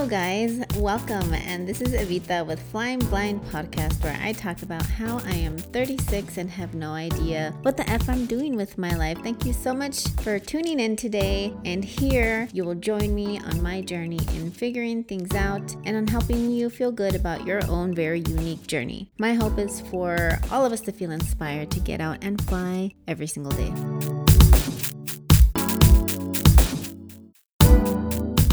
Hello, guys. Welcome. And this is Evita with Flying Blind Podcast, where I talk about how I am 36 and have no idea what the F I'm doing with my life. Thank you so much for tuning in today. And here you will join me on my journey in figuring things out and on helping you feel good about your own very unique journey. My hope is for all of us to feel inspired to get out and fly every single day.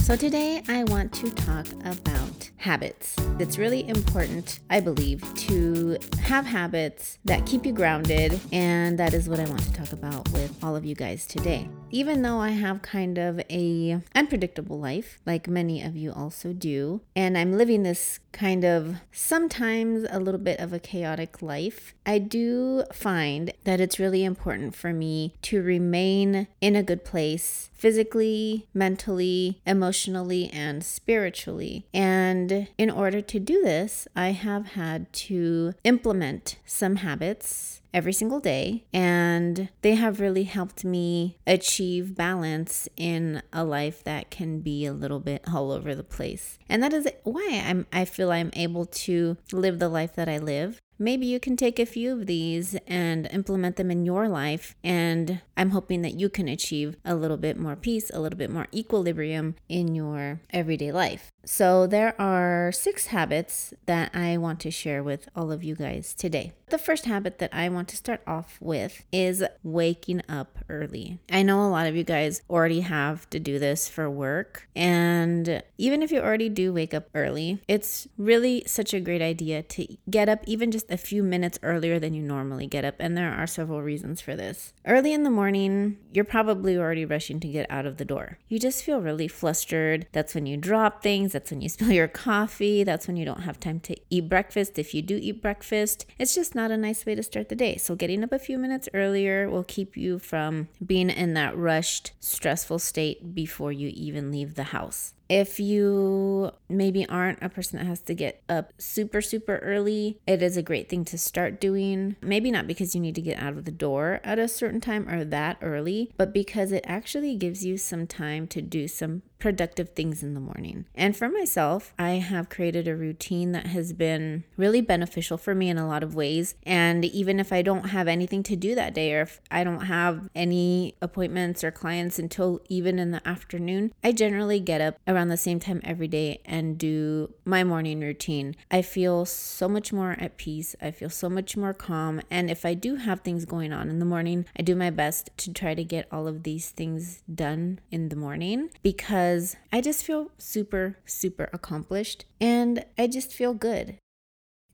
So, today I want to talk about habits. It's really important, I believe, to have habits that keep you grounded, and that is what I want to talk about with all of you guys today. Even though I have kind of a unpredictable life, like many of you also do, and I'm living this kind of sometimes a little bit of a chaotic life, I do find that it's really important for me to remain in a good place physically, mentally, emotionally, and spiritually. And in order to do this, I have had to implement some habits every single day and they have really helped me achieve balance in a life that can be a little bit all over the place. And that is why I'm I feel I'm able to live the life that I live Maybe you can take a few of these and implement them in your life. And I'm hoping that you can achieve a little bit more peace, a little bit more equilibrium in your everyday life. So, there are six habits that I want to share with all of you guys today. The first habit that I want to start off with is waking up early. I know a lot of you guys already have to do this for work. And even if you already do wake up early, it's really such a great idea to get up even just a few minutes earlier than you normally get up. And there are several reasons for this. Early in the morning, you're probably already rushing to get out of the door. You just feel really flustered. That's when you drop things that's when you spill your coffee. That's when you don't have time to eat breakfast. If you do eat breakfast, it's just not a nice way to start the day. So, getting up a few minutes earlier will keep you from being in that rushed, stressful state before you even leave the house. If you maybe aren't a person that has to get up super, super early, it is a great thing to start doing. Maybe not because you need to get out of the door at a certain time or that early, but because it actually gives you some time to do some productive things in the morning. And for myself, I have created a routine that has been really beneficial for me in a lot of ways. And even if I don't have anything to do that day, or if I don't have any appointments or clients until even in the afternoon, I generally get up around the same time every day and do my morning routine. I feel so much more at peace. I feel so much more calm. And if I do have things going on in the morning, I do my best to try to get all of these things done in the morning because I just feel super, super accomplished and I just feel good.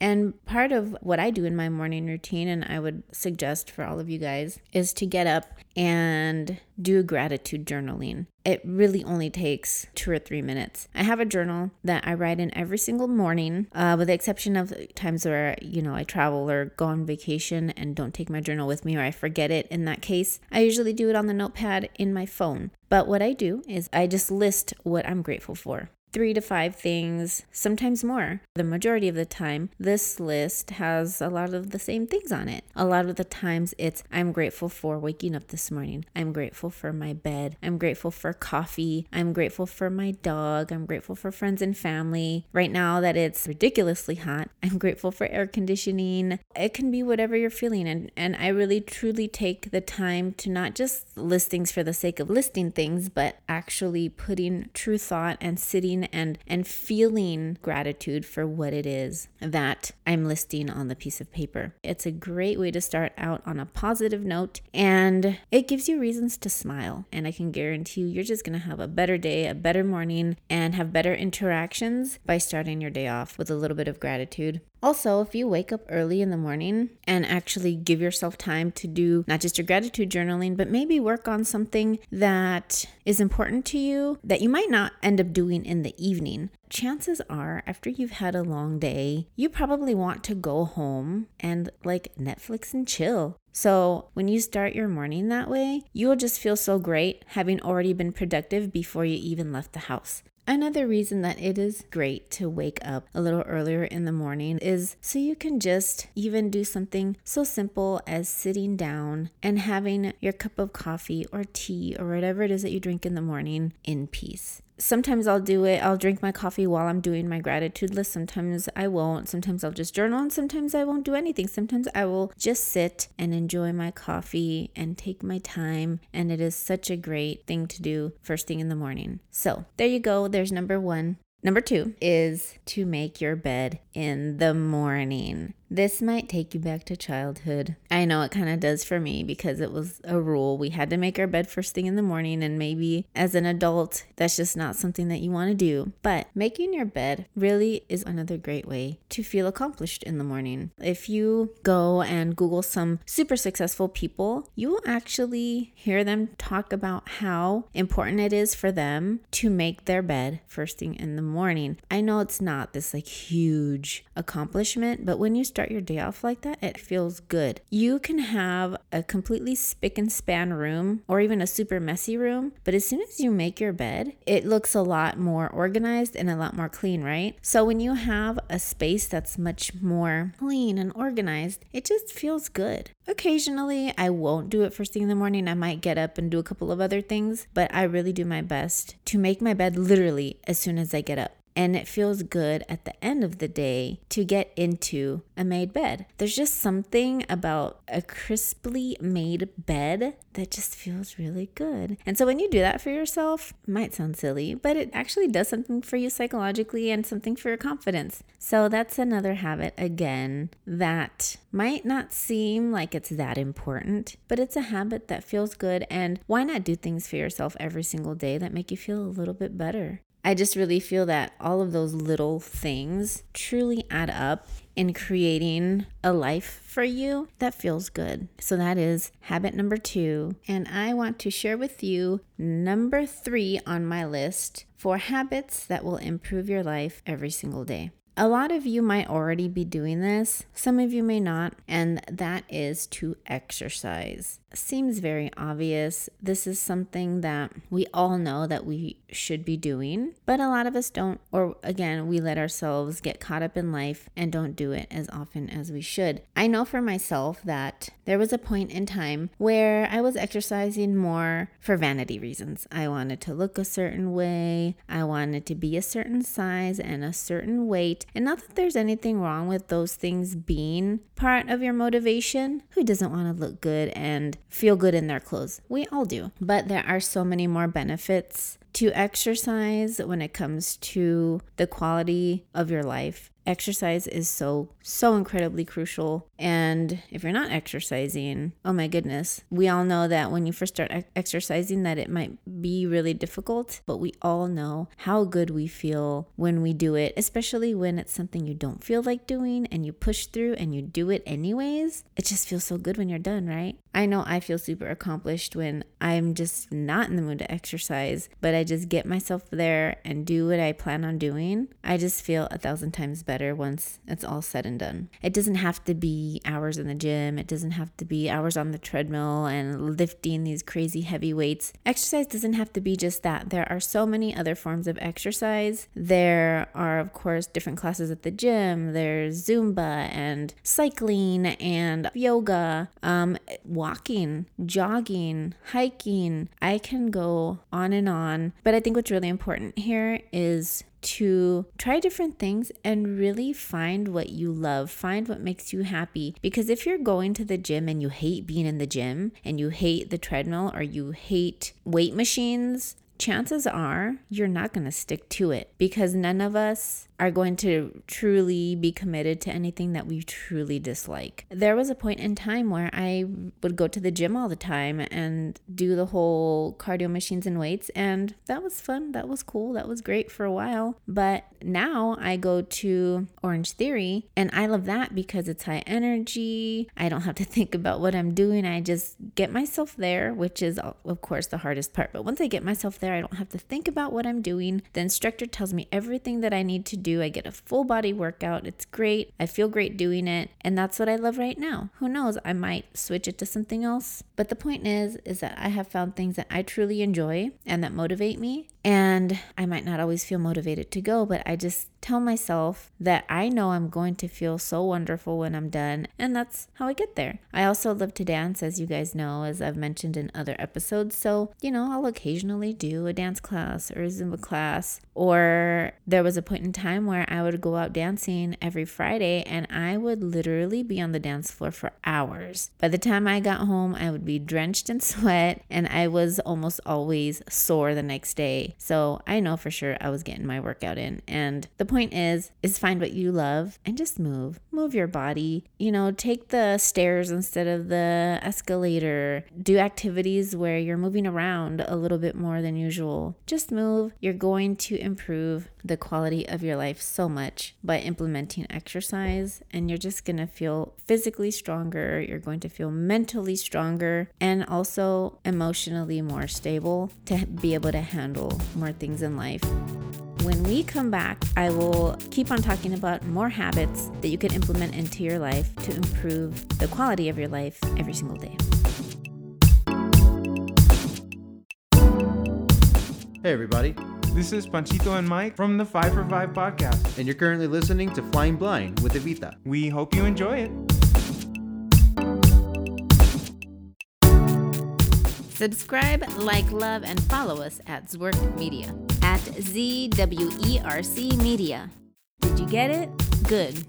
And part of what I do in my morning routine, and I would suggest for all of you guys, is to get up and do gratitude journaling. It really only takes two or three minutes. I have a journal that I write in every single morning, uh, with the exception of times where, you know, I travel or go on vacation and don't take my journal with me or I forget it. In that case, I usually do it on the notepad in my phone. But what I do is I just list what I'm grateful for three to five things, sometimes more. The majority of the time, this list has a lot of the same things on it. A lot of the times, it's I'm grateful for waking up this morning. I'm grateful for my bed. I'm grateful for coffee. I'm grateful for my dog. I'm grateful for friends and family. Right now, that it's ridiculously hot, I'm grateful for air conditioning. It can be whatever you're feeling. And, and I really truly take the time to not just list things for the sake of listing things, but actually putting true thought and sitting and and feeling gratitude for what it is that I'm listing on the piece of paper. It's a great way to start out on a positive note and it gives you reasons to smile. And I can guarantee you you're just going to have a better day, a better morning and have better interactions by starting your day off with a little bit of gratitude. Also, if you wake up early in the morning and actually give yourself time to do not just your gratitude journaling, but maybe work on something that is important to you that you might not end up doing in the evening, chances are after you've had a long day, you probably want to go home and like Netflix and chill. So, when you start your morning that way, you will just feel so great having already been productive before you even left the house. Another reason that it is great to wake up a little earlier in the morning is so you can just even do something so simple as sitting down and having your cup of coffee or tea or whatever it is that you drink in the morning in peace. Sometimes I'll do it. I'll drink my coffee while I'm doing my gratitude list. Sometimes I won't. Sometimes I'll just journal and sometimes I won't do anything. Sometimes I will just sit and enjoy my coffee and take my time. And it is such a great thing to do first thing in the morning. So there you go. There's number one. Number two is to make your bed in the morning. This might take you back to childhood. I know it kind of does for me because it was a rule. We had to make our bed first thing in the morning, and maybe as an adult, that's just not something that you want to do. But making your bed really is another great way to feel accomplished in the morning. If you go and Google some super successful people, you will actually hear them talk about how important it is for them to make their bed first thing in the morning. I know it's not this like huge accomplishment, but when you start your day off like that, it feels good. You can have a completely spick and span room or even a super messy room, but as soon as you make your bed, it looks a lot more organized and a lot more clean, right? So when you have a space that's much more clean and organized, it just feels good. Occasionally, I won't do it first thing in the morning. I might get up and do a couple of other things, but I really do my best to make my bed literally as soon as I get up and it feels good at the end of the day to get into a made bed. There's just something about a crisply made bed that just feels really good. And so when you do that for yourself, might sound silly, but it actually does something for you psychologically and something for your confidence. So that's another habit again that might not seem like it's that important, but it's a habit that feels good and why not do things for yourself every single day that make you feel a little bit better? I just really feel that all of those little things truly add up in creating a life for you that feels good. So that is habit number two. And I want to share with you number three on my list for habits that will improve your life every single day. A lot of you might already be doing this, some of you may not, and that is to exercise seems very obvious. This is something that we all know that we should be doing, but a lot of us don't. Or again, we let ourselves get caught up in life and don't do it as often as we should. I know for myself that there was a point in time where I was exercising more for vanity reasons. I wanted to look a certain way, I wanted to be a certain size and a certain weight. And not that there's anything wrong with those things being part of your motivation. Who doesn't want to look good and feel good in their clothes. We all do. But there are so many more benefits to exercise when it comes to the quality of your life exercise is so so incredibly crucial. And if you're not exercising oh my goodness. We all know that when you first start exercising that it might be really difficult but we all know how good we feel when we do it especially when it's something you don't feel like doing and you push through and you do it anyways. It just feels so good when you're done right? I know i feel super accomplished when i'm just not in the mood to exercise but i just get myself there and do what i plan on doing. I just feel a thousand times better better once it's all said and done. It doesn't have to be hours in the gym, it doesn't have to be hours on the treadmill and lifting these crazy heavy weights. Exercise doesn't have to be just that. There are so many other forms of exercise. There are, of course, different classes at the gym, there's Zumba and cycling and yoga, um, walking, jogging, hiking. I can go on and on, but I think what's really important here is to try different things and really find what you love, find what makes you happy. Because if you're going to the gym and you hate being in the gym and you hate the treadmill or you hate weight machines, chances are you're not going to stick to it because none of us are going to truly be committed to anything that we truly dislike. There was a point in time where I would go to the gym all the time and do the whole cardio machines and weights, and that was fun. That was cool. That was great for a while. But now I go to Orange Theory, and I love that because it's high energy. I don't have to think about what I'm doing. I just get myself there, which is, of course, the hardest part. But once I get myself there, I don't have to think about what I'm doing. The instructor tells me everything that I need to I get a full body workout. It's great. I feel great doing it. And that's what I love right now. Who knows? I might switch it to something else. But the point is, is that I have found things that I truly enjoy and that motivate me. And I might not always feel motivated to go, but I just tell myself that I know I'm going to feel so wonderful when I'm done, and that's how I get there. I also love to dance, as you guys know, as I've mentioned in other episodes. So, you know, I'll occasionally do a dance class or a Zumba class. Or there was a point in time where I would go out dancing every Friday and I would literally be on the dance floor for hours. By the time I got home, I would be drenched in sweat and I was almost always sore the next day. So I know for sure I was getting my workout in. And the point is, is find what you love and just move. Move your body. You know, take the stairs instead of the escalator. Do activities where you're moving around a little bit more than usual. Just move. You're going to improve the quality of your life so much by implementing exercise, and you're just going to feel physically stronger. You're going to feel mentally stronger and also emotionally more stable to be able to handle more things in life. When we come back, I will keep on talking about more habits that you can implement into your life to improve the quality of your life every single day. Hey, everybody. This is Panchito and Mike from the Five for Five podcast. And you're currently listening to Flying Blind with Evita. We hope you enjoy it. Subscribe, like, love, and follow us at Zwerc Media at ZWERC Media. Did you get it? Good.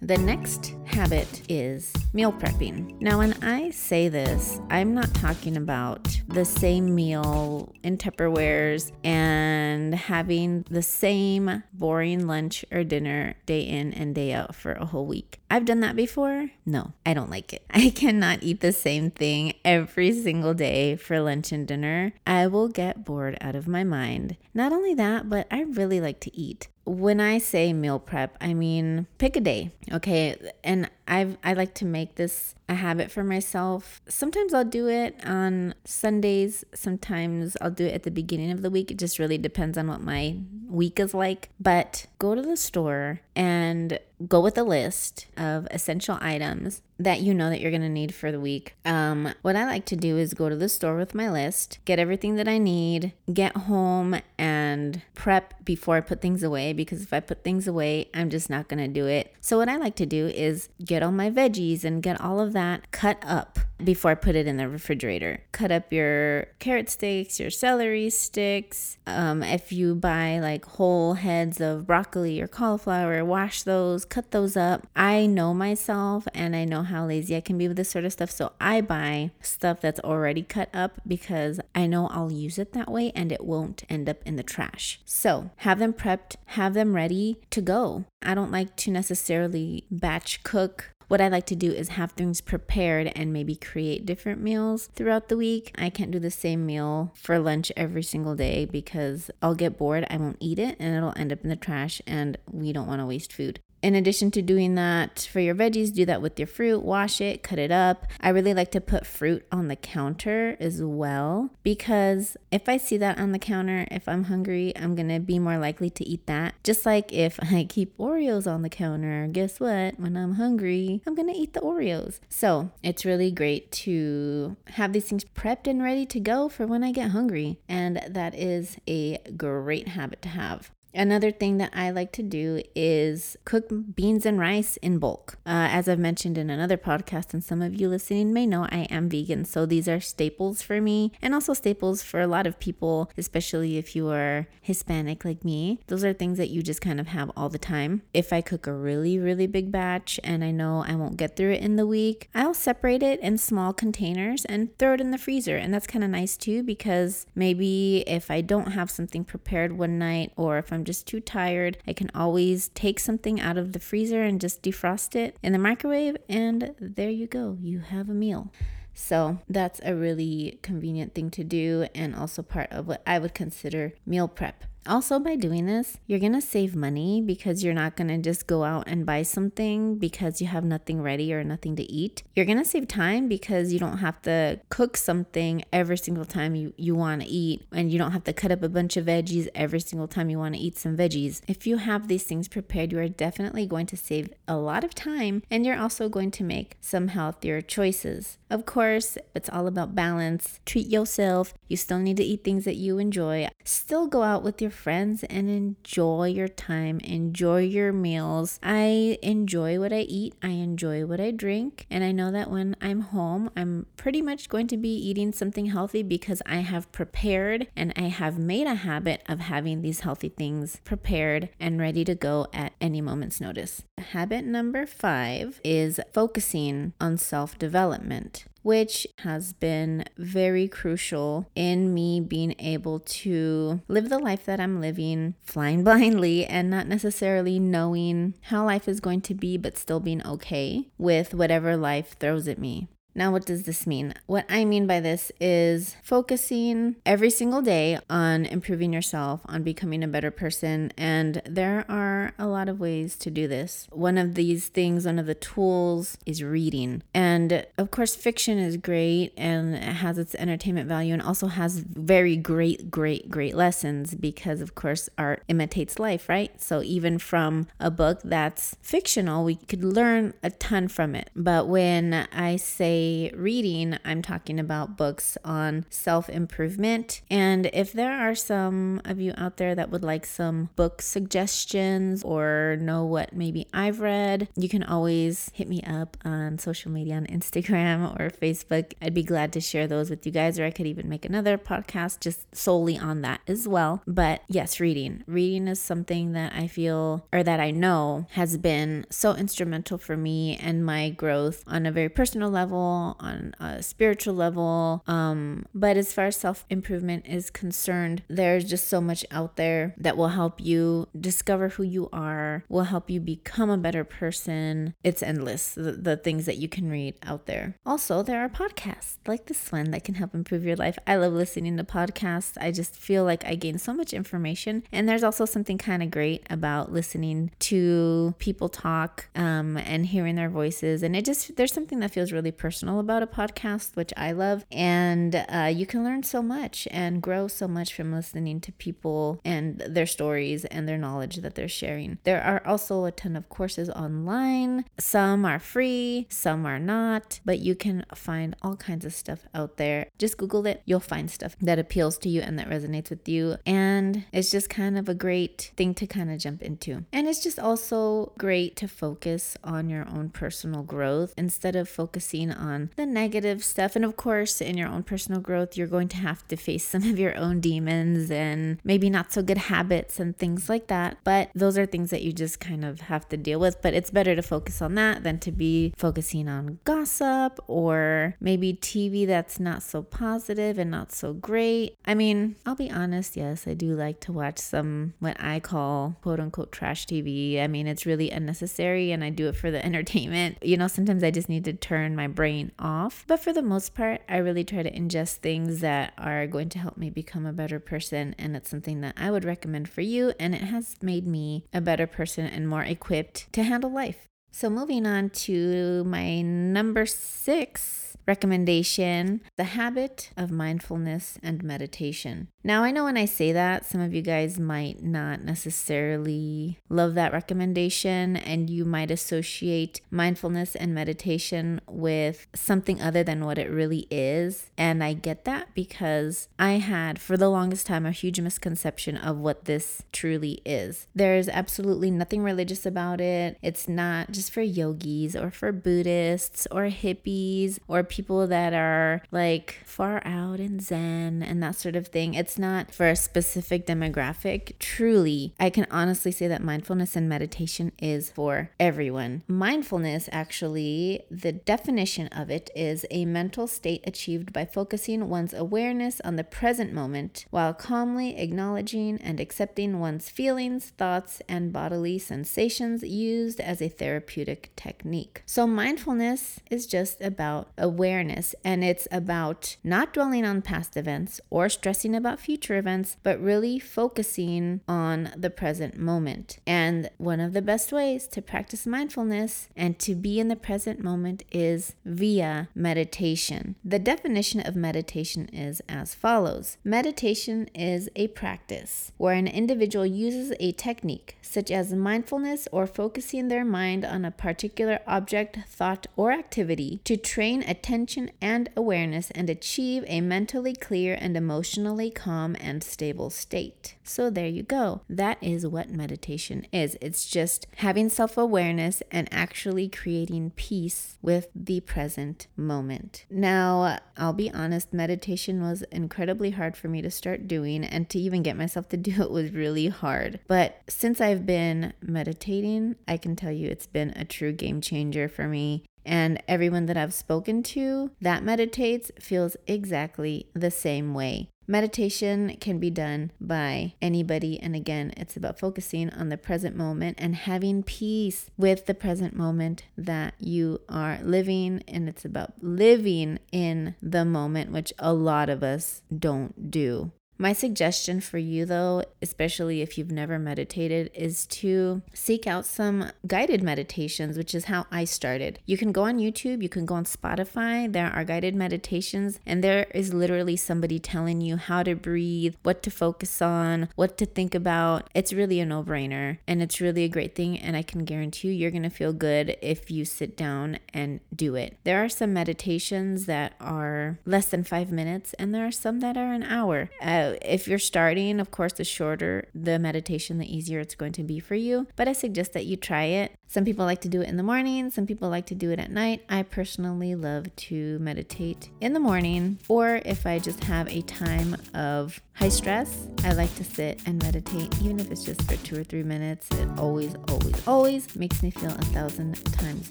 The next habit is meal prepping. Now, when I say this, I'm not talking about the same meal in Tupperwares and having the same boring lunch or dinner day in and day out for a whole week. I've done that before. No, I don't like it. I cannot eat the same thing every single day for lunch and dinner. I will get bored out of my mind. Not only that, but I really like to eat when I say meal prep, I mean pick a day, okay? And I've I like to make this a habit for myself. Sometimes I'll do it on Sundays, sometimes I'll do it at the beginning of the week. It just really depends on what my week is like. But go to the store and go with a list of essential items that you know that you're going to need for the week. Um, what I like to do is go to the store with my list, get everything that I need, get home and prep before I put things away because if I put things away, I'm just not going to do it. So what I like to do is get all my veggies and get all of that cut up before I put it in the refrigerator. Cut up your carrot sticks, your celery sticks. Um, if you buy like whole heads of broccoli or cauliflower, wash those, cut those up. I know myself and I know how lazy I can be with this sort of stuff. So I buy stuff that's already cut up because I know I'll use it that way and it won't end up in the trash. So have them prepped, have them ready to go. I don't like to necessarily batch cook what I like to do is have things prepared and maybe create different meals throughout the week. I can't do the same meal for lunch every single day because I'll get bored, I won't eat it, and it'll end up in the trash, and we don't want to waste food. In addition to doing that for your veggies, do that with your fruit, wash it, cut it up. I really like to put fruit on the counter as well because if I see that on the counter, if I'm hungry, I'm going to be more likely to eat that. Just like if I keep Oreos on the counter, guess what? When I'm hungry, I'm going to eat the Oreos. So it's really great to have these things prepped and ready to go for when I get hungry. And that is a great habit to have. Another thing that I like to do is cook beans and rice in bulk. Uh, as I've mentioned in another podcast, and some of you listening may know, I am vegan. So these are staples for me and also staples for a lot of people, especially if you are Hispanic like me. Those are things that you just kind of have all the time. If I cook a really, really big batch and I know I won't get through it in the week, I'll separate it in small containers and throw it in the freezer. And that's kind of nice too because maybe if I don't have something prepared one night or if I'm just too tired, I can always take something out of the freezer and just defrost it in the microwave, and there you go. You have a meal. So that's a really convenient thing to do, and also part of what I would consider meal prep. Also, by doing this, you're gonna save money because you're not gonna just go out and buy something because you have nothing ready or nothing to eat. You're gonna save time because you don't have to cook something every single time you, you wanna eat, and you don't have to cut up a bunch of veggies every single time you wanna eat some veggies. If you have these things prepared, you are definitely going to save a lot of time and you're also going to make some healthier choices. Of course, it's all about balance. Treat yourself. You still need to eat things that you enjoy. Still go out with your friends and enjoy your time. Enjoy your meals. I enjoy what I eat. I enjoy what I drink. And I know that when I'm home, I'm pretty much going to be eating something healthy because I have prepared and I have made a habit of having these healthy things prepared and ready to go at any moment's notice. Habit number five is focusing on self development which has been very crucial in me being able to live the life that I'm living, flying blindly, and not necessarily knowing how life is going to be, but still being okay with whatever life throws at me. Now, what does this mean? What I mean by this is focusing every single day on improving yourself, on becoming a better person. And there are a lot of ways to do this. One of these things, one of the tools is reading. And of course, fiction is great and it has its entertainment value and also has very great, great, great lessons because, of course, art imitates life, right? So even from a book that's fictional, we could learn a ton from it. But when I say reading, I'm talking about books on self improvement. And if there are some of you out there that would like some book suggestions or know what maybe I've read, you can always hit me up on social media on Instagram or Facebook. I'd be glad to share those with you guys, or I could even make another podcast just solely on that as well. But yes, reading. Reading is something that I feel or that I know has been so instrumental for me and my growth on a very personal level on a spiritual level. Um, but as far as self improvement is concerned, there's just so much out there that will help you discover who you are, will help you become a better person. It's endless, the, the things that you can read out there. Also, there are podcasts like this one that can help improve your life. I love listening to podcasts. I just feel like I gain so much information. And there's also something kind of great about listening to people talk um, and hearing their voices. And it just, there's something that feels really personal about a podcast, which I love. And uh, you can learn so much and grow so much from listening to people and their stories and their knowledge that they're sharing. There are also a ton of courses online. Some are free, some are not, but you can find all kinds of stuff out there. Just Google it, you'll find stuff that appeals to you and that resonates with you. And it's just kind of a great thing to kind of jump into. And it's just also great to focus on your own personal growth instead of focusing on on the negative stuff. And of course, in your own personal growth, you're going to have to face some of your own demons and maybe not so good habits and things like that. But those are things that you just kind of have to deal with. But it's better to focus on that than to be focusing on gossip or maybe TV that's not so positive and not so great. I mean, I'll be honest, yes, I do like to watch some what I call quote unquote trash TV. I mean, it's really unnecessary and I do it for the entertainment. You know, sometimes I just need to turn my brain off. But for the most part, I really try to ingest things that are going to help me become a better person. And it's something that I would recommend for you. And it has made me a better person and more equipped to handle life. So, moving on to my number six recommendation the habit of mindfulness and meditation. Now, I know when I say that, some of you guys might not necessarily love that recommendation, and you might associate mindfulness and meditation with something other than what it really is. And I get that because I had, for the longest time, a huge misconception of what this truly is. There's absolutely nothing religious about it, it's not just for yogis or for Buddhists or hippies or people that are like far out in Zen and that sort of thing. It's not for a specific demographic. Truly, I can honestly say that mindfulness and meditation is for everyone. Mindfulness, actually, the definition of it is a mental state achieved by focusing one's awareness on the present moment while calmly acknowledging and accepting one's feelings, thoughts, and bodily sensations used as a therapeutic technique. So, mindfulness is just about awareness awareness and it's about not dwelling on past events or stressing about future events, but really focusing on the present moment. And one of the best ways to practice mindfulness and to be in the present moment is via meditation. The definition of meditation is as follows Meditation is a practice where an individual uses a technique such as mindfulness or focusing their mind on a particular object, thought, or activity to train attention and awareness and achieve a mentally clear and emotionally calm and stable state. So, there you go. That is what meditation is. It's just having self awareness and actually creating peace with the present moment. Now, I'll be honest, meditation was incredibly hard for me to start doing, and to even get myself to do it was really hard. But since I've been meditating, I can tell you it's been a true game changer for me. And everyone that I've spoken to that meditates feels exactly the same way. Meditation can be done by anybody. And again, it's about focusing on the present moment and having peace with the present moment that you are living. And it's about living in the moment, which a lot of us don't do. My suggestion for you, though, especially if you've never meditated, is to seek out some guided meditations, which is how I started. You can go on YouTube, you can go on Spotify. There are guided meditations, and there is literally somebody telling you how to breathe, what to focus on, what to think about. It's really a no brainer, and it's really a great thing. And I can guarantee you, you're going to feel good if you sit down and do it. There are some meditations that are less than five minutes, and there are some that are an hour. Uh, if you're starting, of course, the shorter the meditation, the easier it's going to be for you. But I suggest that you try it. Some people like to do it in the morning, some people like to do it at night. I personally love to meditate in the morning, or if I just have a time of high stress, I like to sit and meditate, even if it's just for two or three minutes. It always, always, always makes me feel a thousand times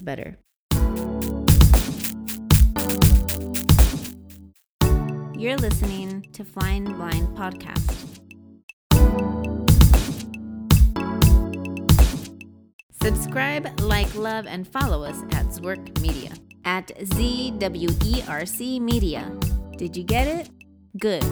better. You're listening to Flying Blind Podcast. Subscribe, like, love, and follow us at Zwerc Media at ZWERC Media. Did you get it? Good.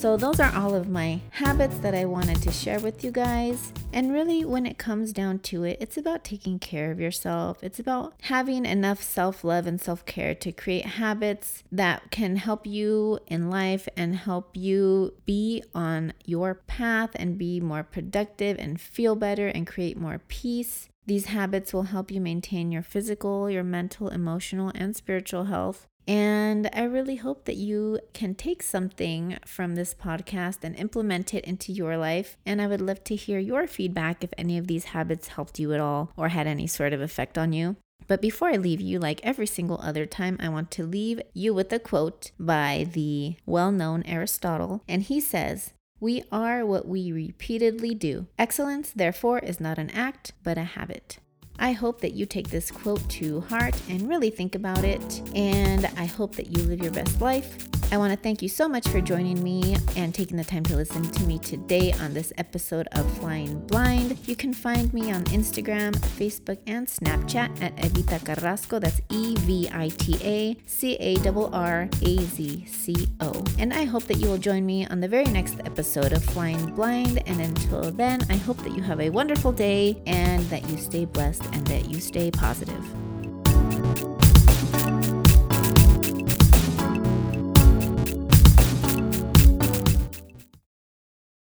So, those are all of my habits that I wanted to share with you guys. And really, when it comes down to it, it's about taking care of yourself. It's about having enough self love and self care to create habits that can help you in life and help you be on your path and be more productive and feel better and create more peace. These habits will help you maintain your physical, your mental, emotional, and spiritual health. And I really hope that you can take something from this podcast and implement it into your life. And I would love to hear your feedback if any of these habits helped you at all or had any sort of effect on you. But before I leave you, like every single other time, I want to leave you with a quote by the well known Aristotle. And he says, We are what we repeatedly do. Excellence, therefore, is not an act, but a habit. I hope that you take this quote to heart and really think about it. And I hope that you live your best life. I want to thank you so much for joining me and taking the time to listen to me today on this episode of Flying Blind. You can find me on Instagram, Facebook, and Snapchat at Evita Carrazco. That's E V I T A C A R R A Z C O. And I hope that you will join me on the very next episode of Flying Blind. And until then, I hope that you have a wonderful day and that you stay blessed and that you stay positive.